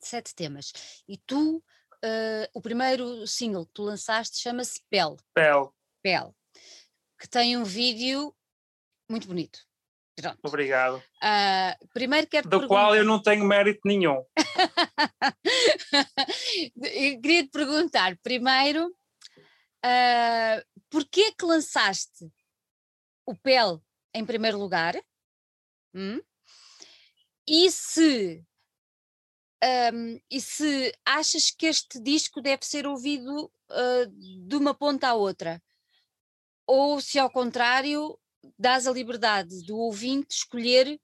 Sete temas. E tu, uh, o primeiro single que tu lançaste chama-se Pel. Pel. Pel. Que tem um vídeo muito bonito. Pronto. Obrigado. Uh, primeiro quero Do qual eu não tenho mérito nenhum. *laughs* queria te perguntar, primeiro, uh, porquê que lançaste o PEL em primeiro lugar? Hum? E se um, e se achas que este disco deve ser ouvido uh, de uma ponta à outra? Ou se ao contrário, dás a liberdade do ouvinte escolher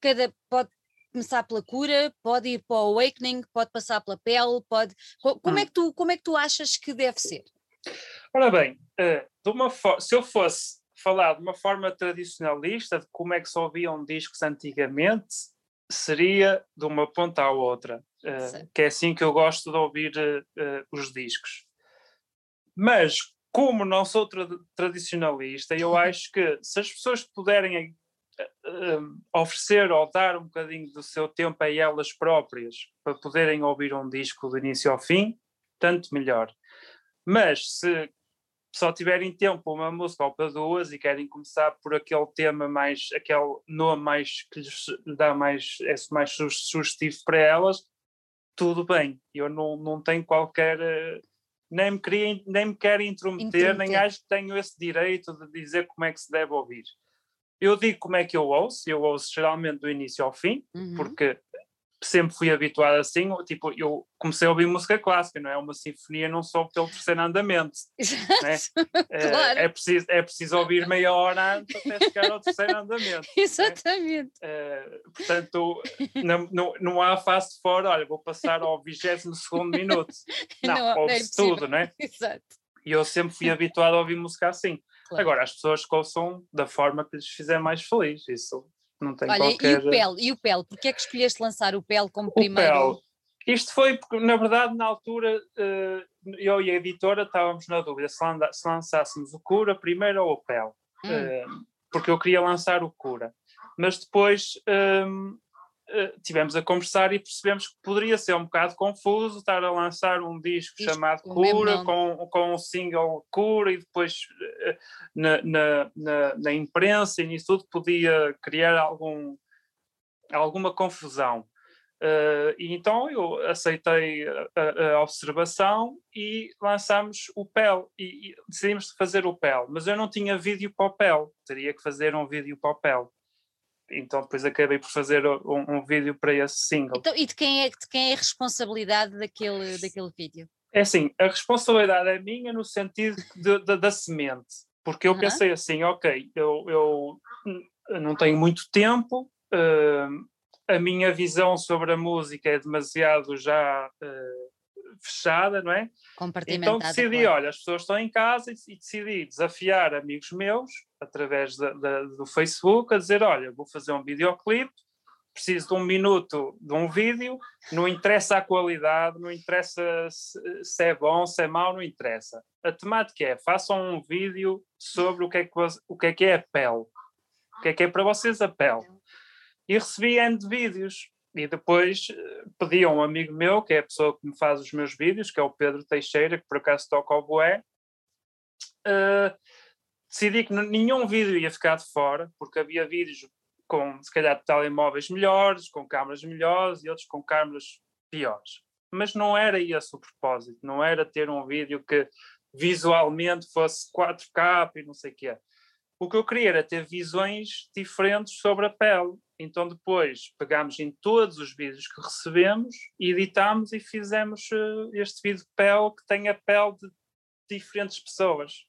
cada pode começar pela cura, pode ir para o awakening, pode passar pela pele, pode como hum. é que tu como é que tu achas que deve ser? Ora bem, eh, de uma se eu fosse falar de uma forma tradicionalista de como é que se ouviam discos antigamente, seria de uma ponta à outra, eh, que é assim que eu gosto de ouvir eh, os discos. Mas como não sou tra tradicionalista, eu *laughs* acho que se as pessoas puderem uh, oferecer ou dar um bocadinho do seu tempo a elas próprias para poderem ouvir um disco do início ao fim, tanto melhor. Mas se, só tiverem tempo para uma música ou para duas e querem começar por aquele tema mais, aquele nome mais que lhes dá mais, é mais sugestivo para elas, tudo bem. Eu não, não tenho qualquer. Eh, nem me, queria, nem me quero intrometer, nem acho que tenho esse direito de dizer como é que se deve ouvir. Eu digo como é que eu ouço, eu ouço geralmente do início ao fim, uhum. porque sempre fui habituado assim, tipo, eu comecei a ouvir música clássica, não é? Uma sinfonia não só pelo terceiro andamento. *laughs* Né? *laughs* claro. é, é, preciso, é preciso ouvir meia hora antes até chegar ao terceiro *laughs* andamento. Exatamente. Né? É, portanto, não, não, não há fase fora, olha, vou passar ao 22 segundo minuto. Não, não ouve-se é tudo, não é? Exato. E eu sempre fui habituado a ouvir música assim. Claro. Agora, as pessoas ouçam da forma que lhes fizer mais feliz, isso não tem Olha, qualquer... e o PEL? E o PEL? Porquê é que escolheste lançar o PEL como primeiro? O PEL. Isto foi porque, na verdade, na altura, eh, eu e a editora estávamos na dúvida se, lançássemos o Cura primeiro ou o PEL. Hum. Eh, porque eu queria lançar o Cura. Mas depois eh, tivemos a conversar e percebemos que poderia ser um bocado confuso estar a lançar um disco Isto, chamado Cura, com, com um single Cura, e depois uh, na, na, na, na, imprensa e nisso tudo podia criar algum, alguma confusão. Uh, e então eu aceitei a, a, observação e lançámos o PEL e, e, decidimos fazer o PEL, mas eu não tinha vídeo para o PEL, teria que fazer um vídeo para o PEL então depois acabei por fazer um, um, vídeo para esse single. Então, e de quem, é, de quem é a responsabilidade daquele, daquele vídeo? É assim, a responsabilidade é minha no sentido de, de, da semente, porque eu uhum. pensei assim, ok, eu, eu não tenho muito tempo, uh, a minha visão sobre a música é demasiado já uh, fechada, não é? Então decidi, claro. olha, as pessoas estão em casa e, e decidi desafiar amigos meus através da, da, do Facebook a dizer, olha, vou fazer um videoclipe, preciso de um minuto de um vídeo, não interessa a qualidade, não interessa se, é bom, se é mau, não interessa. A temática é, façam um vídeo sobre o que é que, o que, é, que é a pele, o que é que é para vocês a pele. E recebi N de vídeos, e depois eh, pedi a um amigo meu, que é a pessoa que me faz os meus vídeos, que é o Pedro Teixeira, que por acaso toca ao boé, uh, decidi que nenhum vídeo ia ficar de fora, porque havia vídeos com, se calhar, telemóveis melhores, com câmaras melhores e outros com câmaras piores. Mas não era esse o propósito, não era ter um vídeo que visualmente fosse 4K e não sei o quê. O que eu queria era ter visões diferentes sobre a pele. Então depois pegámos em todos os vídeos que recebemos, editámos e fizemos uh, este vídeo de pele que tem a pele de diferentes pessoas.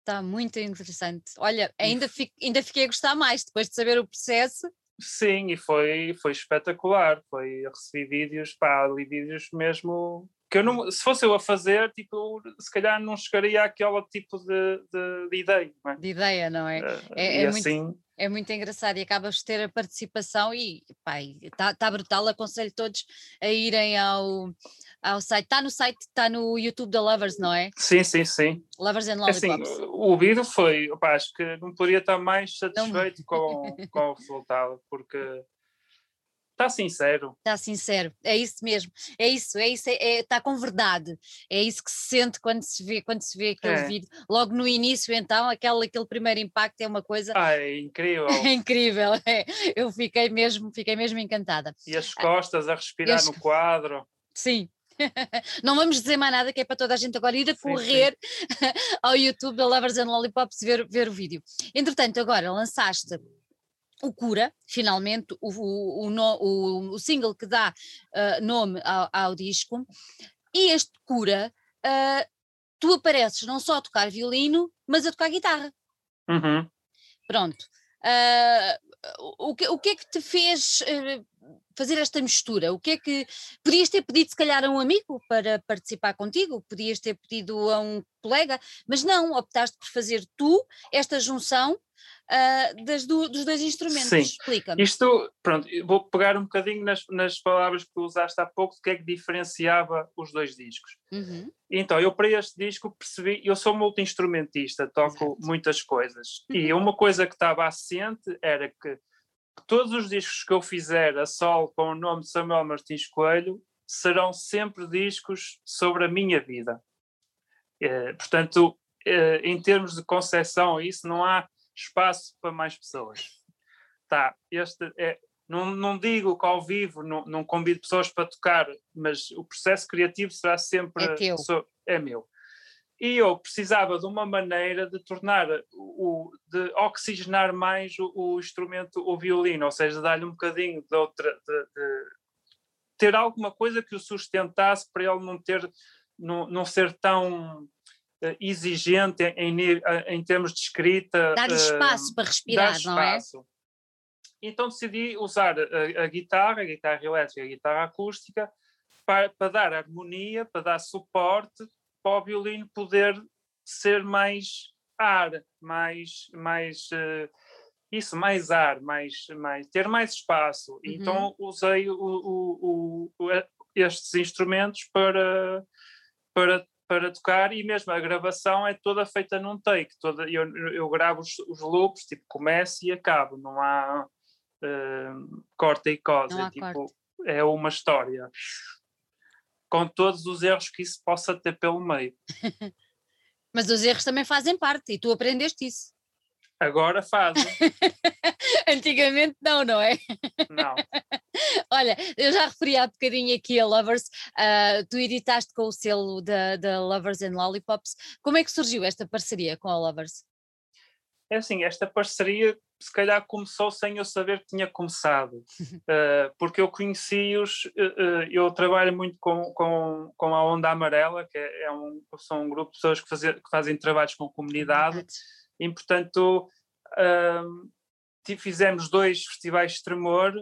Está muito interessante. Olha, ainda, fico, ainda fiquei a gostar mais depois de saber o processo. Sim, e foi, foi espetacular. Foi, eu recebi vídeos, pá, ali vídeos mesmo que eu não, se fosse eu a fazer, tipo, se calhar não chegaria àquele tipo de, de, de ideia. Não é? De ideia, não é? Uh, é, é assim, muito, é muito engraçado e acabas de ter a participação e está tá brutal. Aconselho todos a irem ao, ao site. Está no site, está no YouTube da Lovers, não é? Sim, sim, sim. Lovers and é assim, Lollipops. Assim, o vídeo foi, opa, acho que não poderia estar mais satisfeito com, *laughs* com o resultado, porque Está sincero. Está sincero, é isso mesmo. É isso, é isso, está é, é, tá com verdade. É isso que se sente quando se vê, quando se vê aquele é. vídeo. Logo no início, então, aquele, aquele primeiro impacto é uma coisa. Ah, é incrível. É *laughs* incrível. É. Eu fiquei mesmo, fiquei mesmo encantada. E as costas a respirar as... no quadro. Sim, *laughs* não vamos dizer mais nada que é para toda a gente agora ir a correr sim, sim. *laughs* ao YouTube da Lovers and Lollipops ver, ver o vídeo. Entretanto, agora lançaste o Cura, finalmente, o, o, o, o single que dá uh, nome ao, ao, disco, e este Cura, uh, tu apareces não só a tocar violino, mas a tocar guitarra. Uhum. Pronto. Uh, o, que, o que é que te fez fazer esta mistura? O que é que. Podias ter pedido, se calhar, a um amigo para participar contigo, podias ter pedido a um colega, mas não, optaste por fazer tu esta junção uh, das do, dos dois instrumentos. Sim. Explica-me. Isto, pronto, vou pegar um bocadinho nas, nas palavras que tu usaste há pouco, do que é que diferenciava os dois discos. Uhum. Então, eu para este disco percebi, eu sou multi-instrumentista, toco Exato. muitas coisas, uhum. e uma coisa que estava assente era que todos os discos que eu fizer a sol com o nome de Samuel Martins Coelho serão sempre discos sobre a minha vida. É, portanto, uh, em termos de concepção, isso não há espaço para mais pessoas. Tá, este é, não, não digo que ao vivo não, não convido pessoas para tocar, mas o processo criativo será sempre é, teu. é meu. E eu precisava de uma maneira de tornar, o, de oxigenar mais o, o instrumento, o violino, ou seja, dar-lhe um bocadinho de outra, de, de, ter alguma coisa que o sustentasse para ele não ter, não, não ser tão uh, exigente em, em, em, termos de escrita. Dar-lhe uh, espaço para respirar, não é? Então decidi usar a, a, guitarra, a guitarra elétrica, a guitarra acústica, para, para dar harmonia, para dar suporte, para o violino poder ser mais ar, mais, mais uh, isso, mais ar, mais, mais, ter mais espaço. Uhum. Então usei o, o, o, estes instrumentos para, para, para tocar e mesmo a gravação é toda feita num take. Toda, eu, eu gravo os, os loops, tipo, começo e acabo, não há uh, corta e cosa, é, tipo, é uma história. Com todos os erros que isso possa ter pelo meio. *laughs* Mas os erros também fazem parte e tu aprendeste isso. Agora fazem. *laughs* Antigamente não, não é? Não. *laughs* Olha, eu já referi há bocadinho aqui a Lovers, uh, tu editaste com o selo da, da Lovers and Lollipops. Como é que surgiu esta parceria com a Lovers? É assim, esta parceria se calhar começou sem eu saber que tinha começado, uh, *laughs* porque eu conheci-os, uh, eu trabalho muito com, com, com a Onda Amarela, que é, é um, são um grupo de pessoas que, fazer, que fazem trabalhos com comunidade, e portanto fizemos dois festivais de tremor,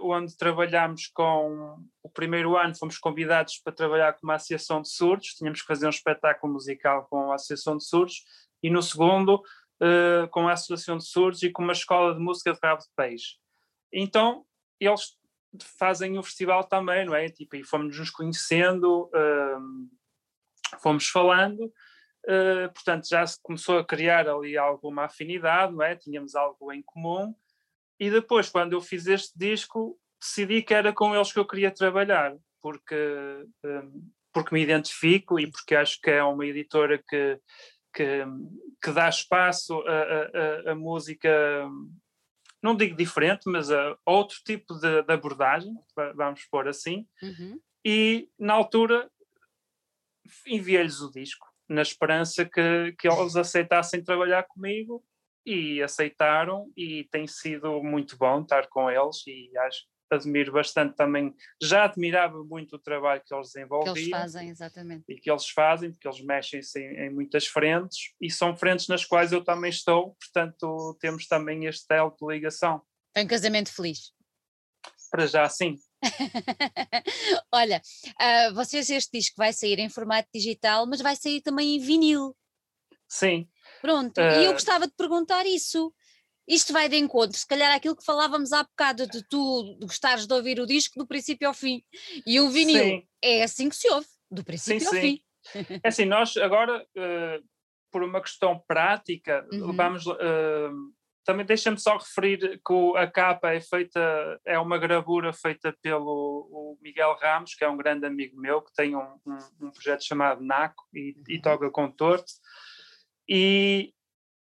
onde trabalhámos com, o primeiro ano fomos convidados para trabalhar com uma associação de surdos, tínhamos que fazer um espetáculo musical com a associação de surdos, e no segundo uh, com a Associação de Surdos e com uma escola de música de rabo de peixe. Então, eles fazem o festival também, não é? Tipo, e fomos nos conhecendo, uh, fomos falando, uh, portanto já se começou a criar ali alguma afinidade, não é? Tínhamos algo em comum, e depois, quando eu fiz este disco, decidi que era com eles que eu queria trabalhar, porque, porque me identifico e porque acho que é uma editora que que, que dá espaço a, a, a, música, não digo diferente, mas a outro tipo de, de abordagem, vamos pôr assim. Uhum. E na altura enviei-lhes o disco, na esperança que, que eles aceitassem trabalhar comigo e aceitaram e tem sido muito bom estar com eles e acho admiro bastante também, já admirava muito o trabalho que eles desenvolviam. Que eles fazem, exatamente. E que eles fazem, porque eles mexem-se em, em, muitas frentes e são frentes nas quais eu também estou, portanto temos também este elo de ligação. Um casamento feliz. Para já, sim. *laughs* Olha, uh, vocês este disco vai sair em formato digital, mas vai sair também em vinil. Sim. Pronto, uh... e eu ah, gostava de perguntar isso isto vai de encontro, se calhar aquilo que falávamos há bocado de tu gostares de ouvir o disco do princípio ao fim. E o vinil sim. é assim que se ouve, do princípio sim, ao sim. fim. É assim, nós agora, uh, por uma questão prática, uhum. vamos. Uh, também deixa-me só referir que a capa é feita, é uma gravura feita pelo Miguel Ramos, que é um grande amigo meu, que tem um, um, um projeto chamado NACO e, uhum. e toca com torto. E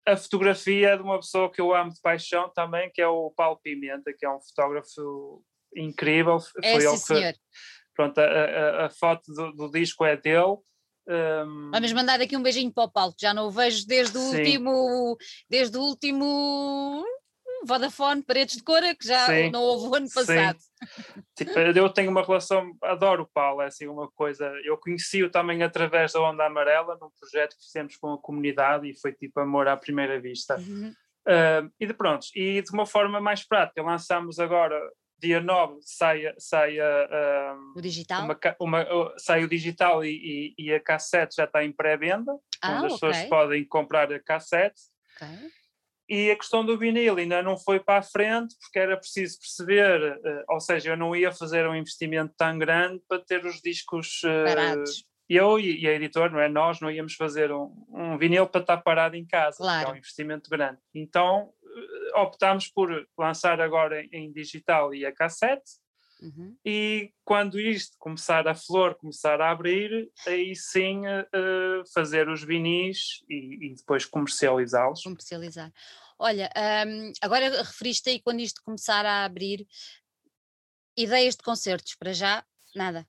a fotografia é de uma pessoa que eu amo de paixão também, que é o Paulo Pimenta, que é um fotógrafo incrível. É, Foi ele senhor. pronto, a, a, a foto do, do, disco é dele. Um, Vamos mandar aqui um beijinho para o Paulo, que já não o vejo desde o sim. último, desde o último Vodafone, Paredes de Cora, que já Sim. não houve o ano passado. *laughs* Tipo, eu tenho uma relação, adoro o Paulo, é assim uma coisa. Eu conheci-o também através da Onda Amarela, num projeto que fizemos com a comunidade e foi tipo amor à primeira vista. Uhum. Uh, e de pronto, e de uma forma mais prática, lançamos agora, dia 9, sai, sai, uh, o digital? Uma, uma, sai o digital e, e, e, a cassete já está em pré-venda, ah, onde as okay. pessoas podem comprar a cassete. Okay. E a questão do vinil ainda não foi para a frente, porque era preciso perceber, uh, ou seja, eu não ia fazer um investimento tão grande para ter os discos. Uh, Parados. Eu e, a editora, não é? Nós não íamos fazer um, um vinil para estar parado em casa, claro. é um investimento grande. Então uh, optámos por lançar agora em, em digital e a cassete, Uhum. E quando isto começar a flor, começar a abrir, aí sim uh, fazer os vinis e, e depois comercializá-los. Comercializar. Olha, um, agora referiste aí quando isto começar a abrir, ideias de concertos, para já, nada.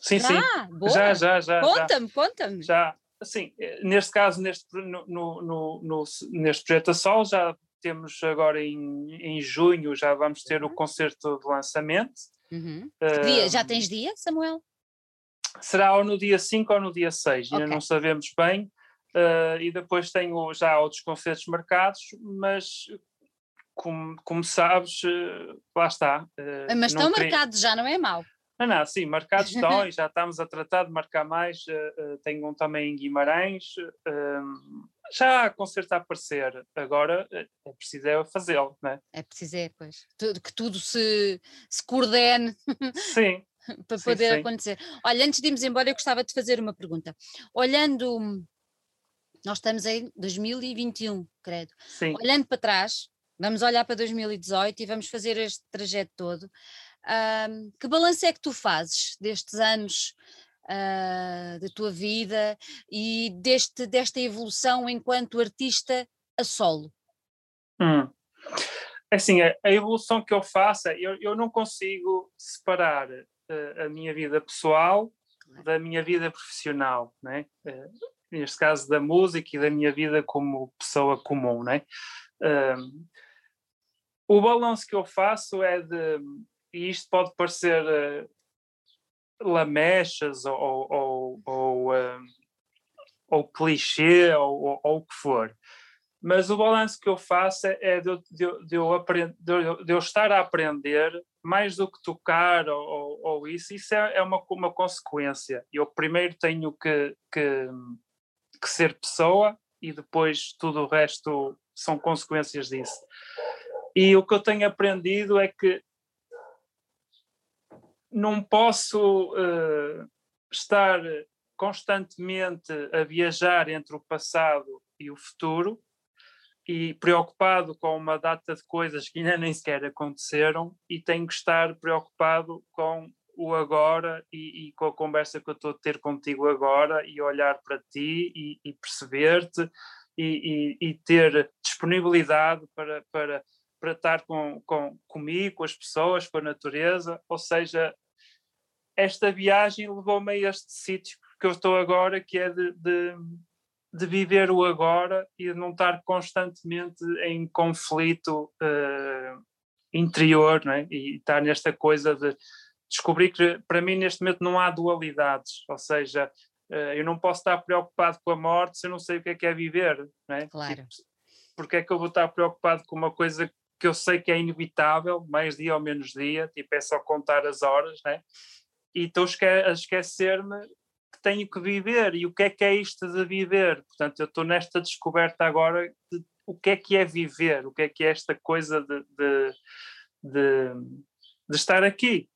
Sim, já? sim. Boa. Já, já, já. Conta-me, conta-me. Já, assim, neste caso, neste, no, no, no, neste projeto a Sol, já temos agora em, em junho, já vamos ter uhum. o concerto de lançamento. Uhum. Uh, dia, já tens dia, Samuel? Será ou no dia 5 ou no dia 6, okay. ainda não sabemos bem. Uh, e depois tenho já outros concertos marcados, mas como, como sabes, uh, lá está. Uh, mas estão queria... marcados já, não é mau? Não, não, sim, marcados *laughs* estão e já estamos a tratar de marcar mais. tenho um também em Guimarães. Já há concerto a aparecer, agora é preciso é fazê-lo, não é? É preciso, é, pois. que tudo se, se coordene. *laughs* Sim. para poder sim, sim. acontecer. Olha, antes de irmos embora, eu gostava de fazer uma pergunta. Olhando nós estamos em 2021, credo. Sim. Olhando para trás, vamos olhar para 2018 e vamos fazer este trajeto todo. Uh, que balanço é que tu fazes destes anos uh, da tua vida e deste, desta evolução enquanto artista a solo? Hum. É assim, a, a, evolução que eu faço, é, eu, eu não consigo separar uh, a minha vida pessoal da minha vida profissional, né? Uh, neste caso da música e da minha vida como pessoa comum, né? Um, o balanço que eu faço é de, e isto pode parecer uh, lamechas ou, ou, ou, um, ou clichê ou, ou, o que for, mas o balanço que eu faço é de, de, de, eu, aprend, de, de eu estar a aprender mais do que tocar ou, ou isso, isso é, é uma, uma consequência. Eu primeiro tenho que, que que ser pessoa e depois tudo o resto são consequências disso. E o que eu tenho aprendido é que não posso uh, estar constantemente a viajar entre o passado e o futuro e preocupado com uma data de coisas que ainda *laughs* nem sequer aconteceram e tenho que estar preocupado com o agora e, e, com a conversa que eu estou a ter contigo agora e olhar para ti e, e perceber-te e, e, ter disponibilidade para, para, para estar com, com, comigo, com as pessoas, com a natureza. Ou seja, esta viagem levou-me a este sítio que eu estou agora, que é de, de, de, viver o agora e de não estar constantemente em conflito uh, interior, não é? e estar nesta coisa de descobri que para mim neste momento não há dualidades, ou seja, eh, eu não posso estar preocupado com a morte se eu não sei o que é que é viver, não é? Claro. Tipo, porque é que eu vou estar preocupado com uma coisa que eu sei que é inevitável, mais dia ou menos dia, tipo é só contar as horas, né? E estou a esquecer-me que tenho que viver e o que é que é isto de viver. Portanto, eu estou nesta descoberta agora de o que é que é viver, o que é que é esta coisa de, de, de, de estar aqui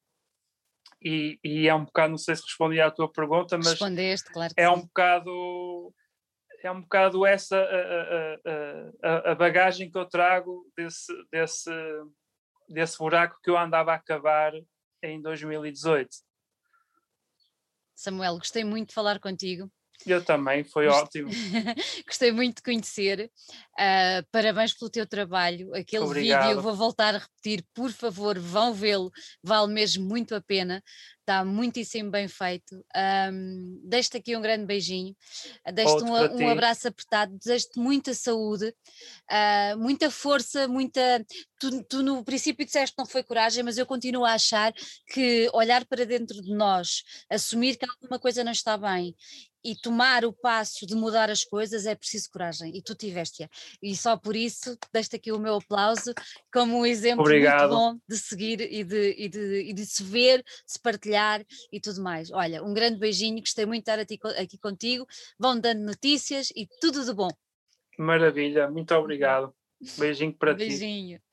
e, e, é um bocado, não sei se respondi à tua pergunta, mas Respondeste, claro é um bocado é um bocado essa a, a, a, a, bagagem que eu trago desse, desse, desse buraco que eu andava a cavar em 2018. Samuel, gostei muito de falar contigo. Eu também, foi ótimo. *laughs* Gostei muito de conhecer. Uh, parabéns pelo teu trabalho. Aquele Obrigado. vídeo, vou voltar a repetir, por favor, vão vê-lo, vale mesmo muito a pena. Está muitíssimo bem feito. Um, Deixo-te aqui um grande beijinho, deixo-te um, um, abraço apertado, desejo-te muita saúde, uh, muita força, muita. Tu, tu, no princípio disseste que não foi coragem, mas eu continuo a achar que olhar para dentro de nós, assumir que alguma coisa não está bem e tomar o passo de mudar as coisas é preciso coragem e tu tiveste-a. E só por isso deixo aqui o meu aplauso como um exemplo Obrigado. muito bom de seguir e de, e, de, e de se ver, se partilhar e tudo mais. Olha, um grande beijinho, gostei muito de estar aqui, aqui contigo, vão dando notícias e tudo de bom. Maravilha, muito obrigado. *laughs* Beijinho para beijinho. ti.